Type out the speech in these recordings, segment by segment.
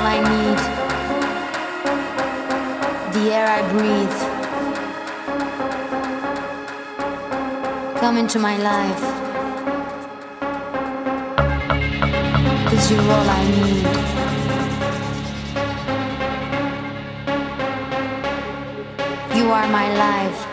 all I need. The air I breathe. Come into my life. Cause you're all I need. You are my life.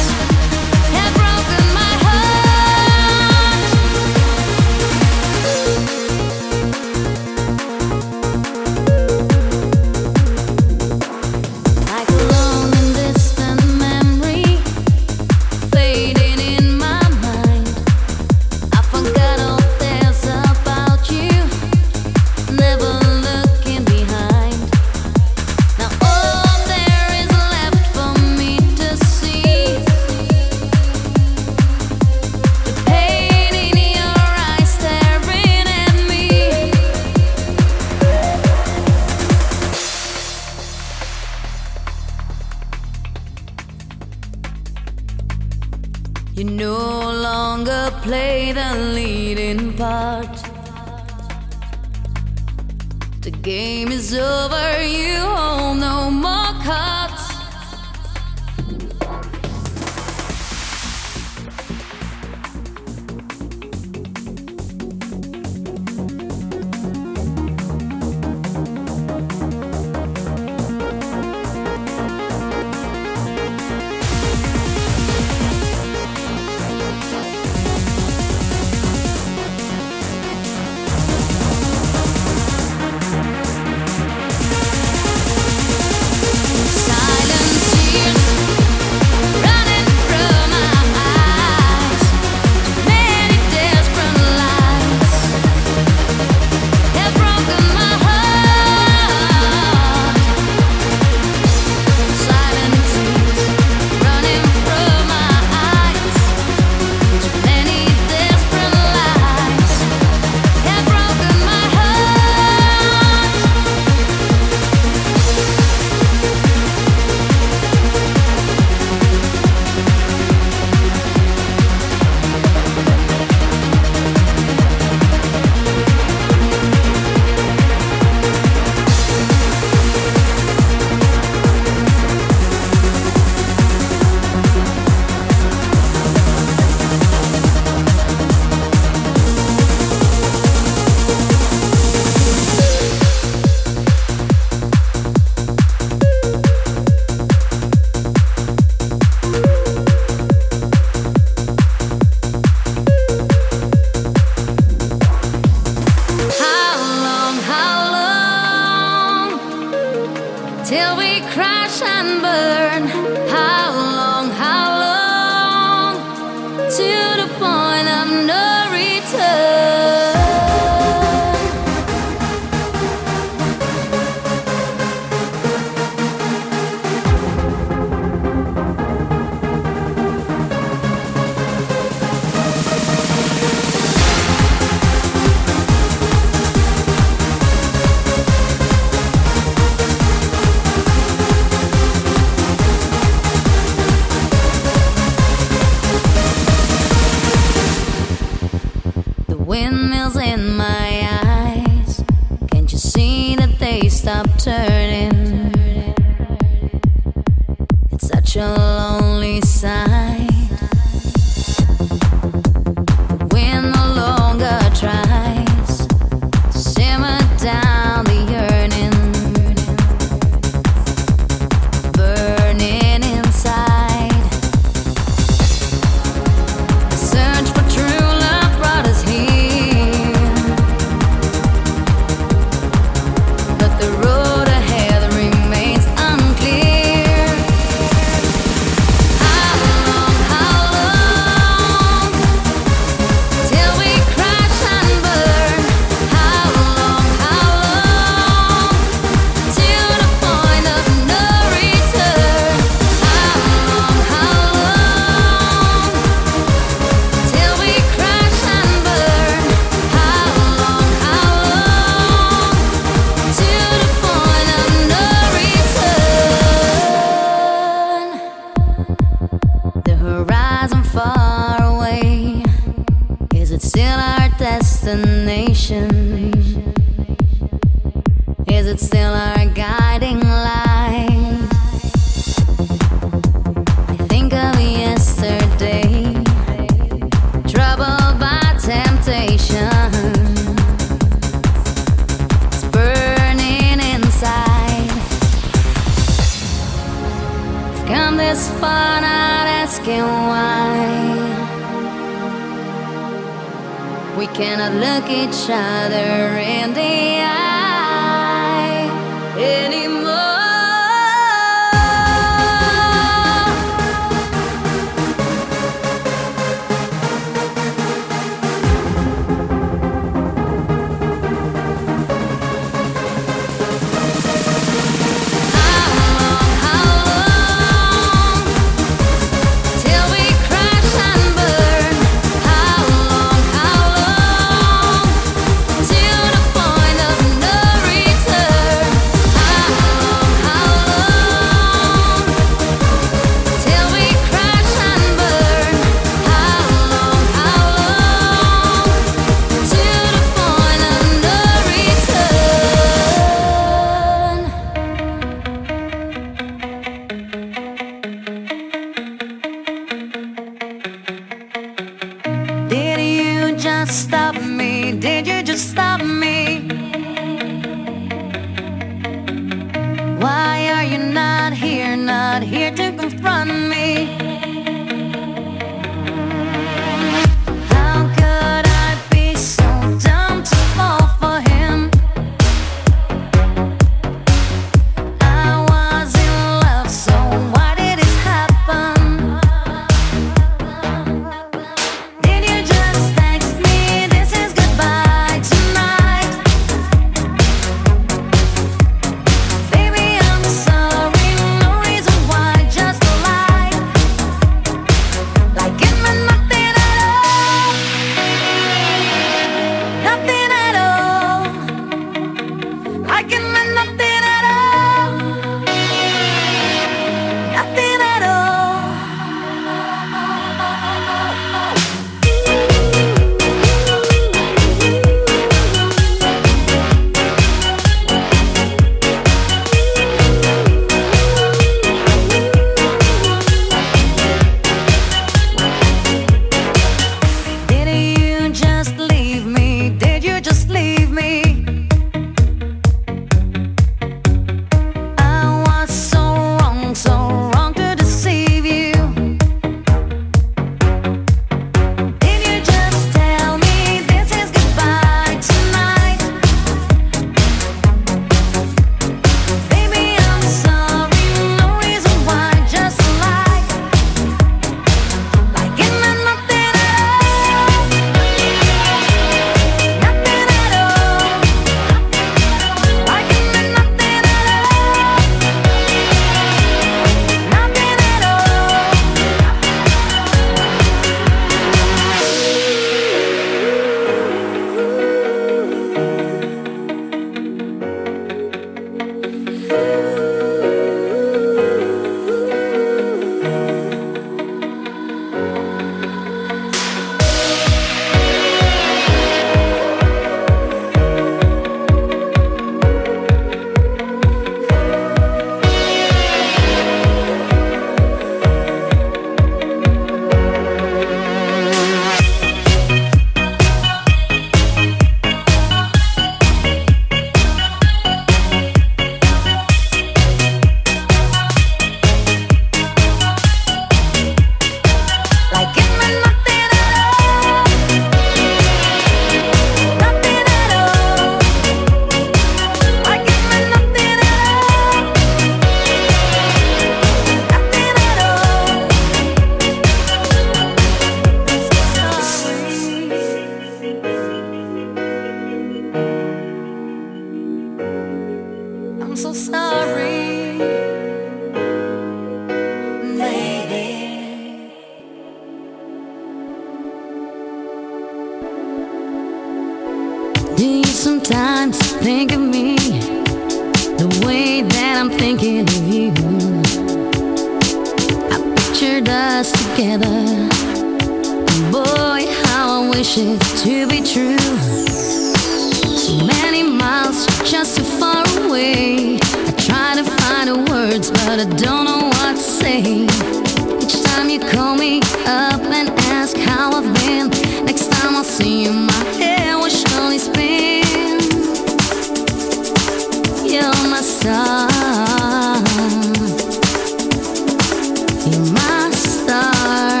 You're my star.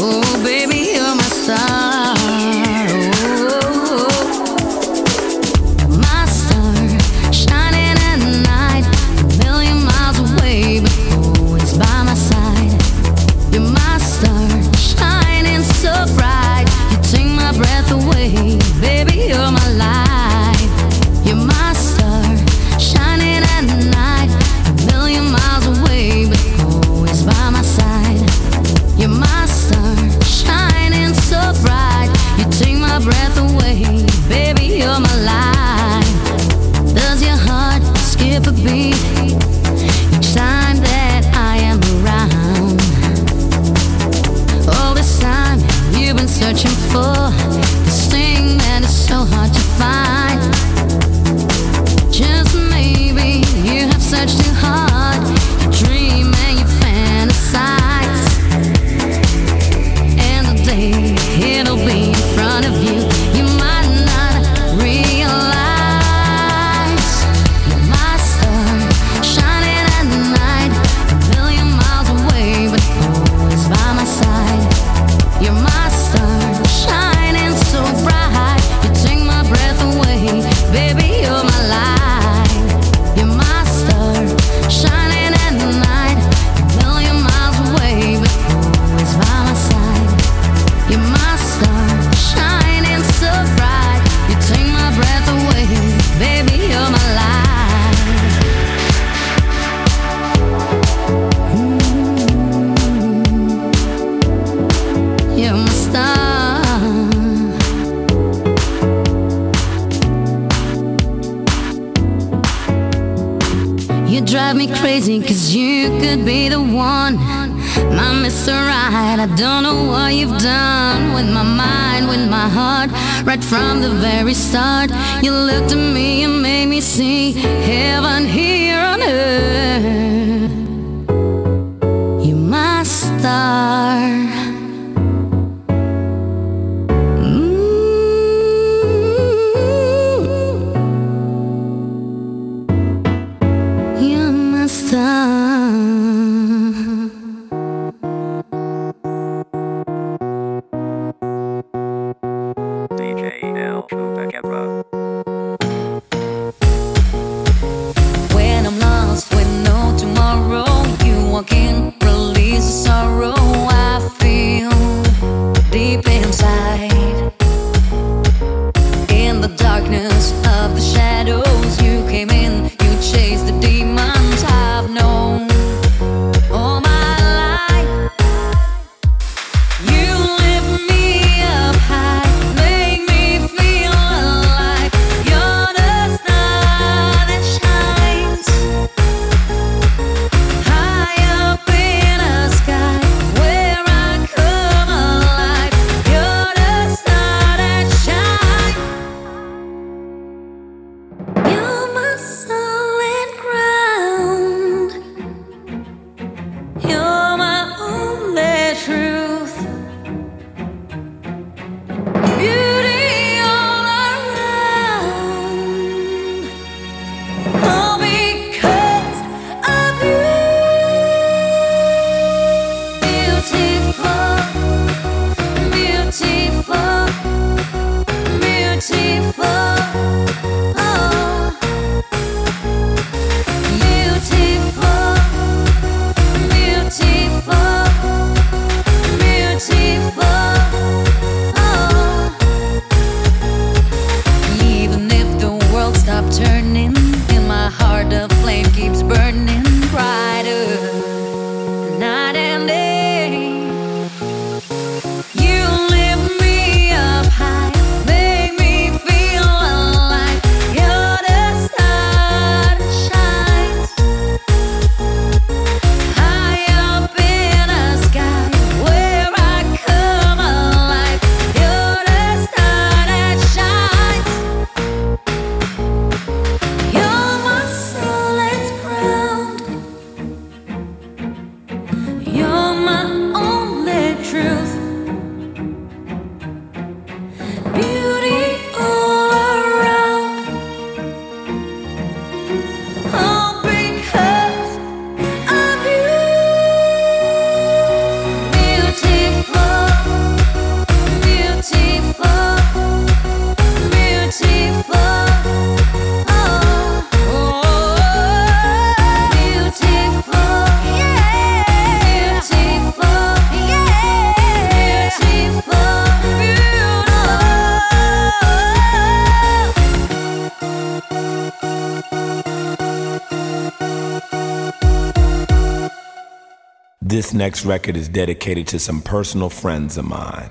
Oh, baby, you're my star. right from the very start. You looked at me and made me see heaven here on earth. Next record is dedicated to some personal friends of mine.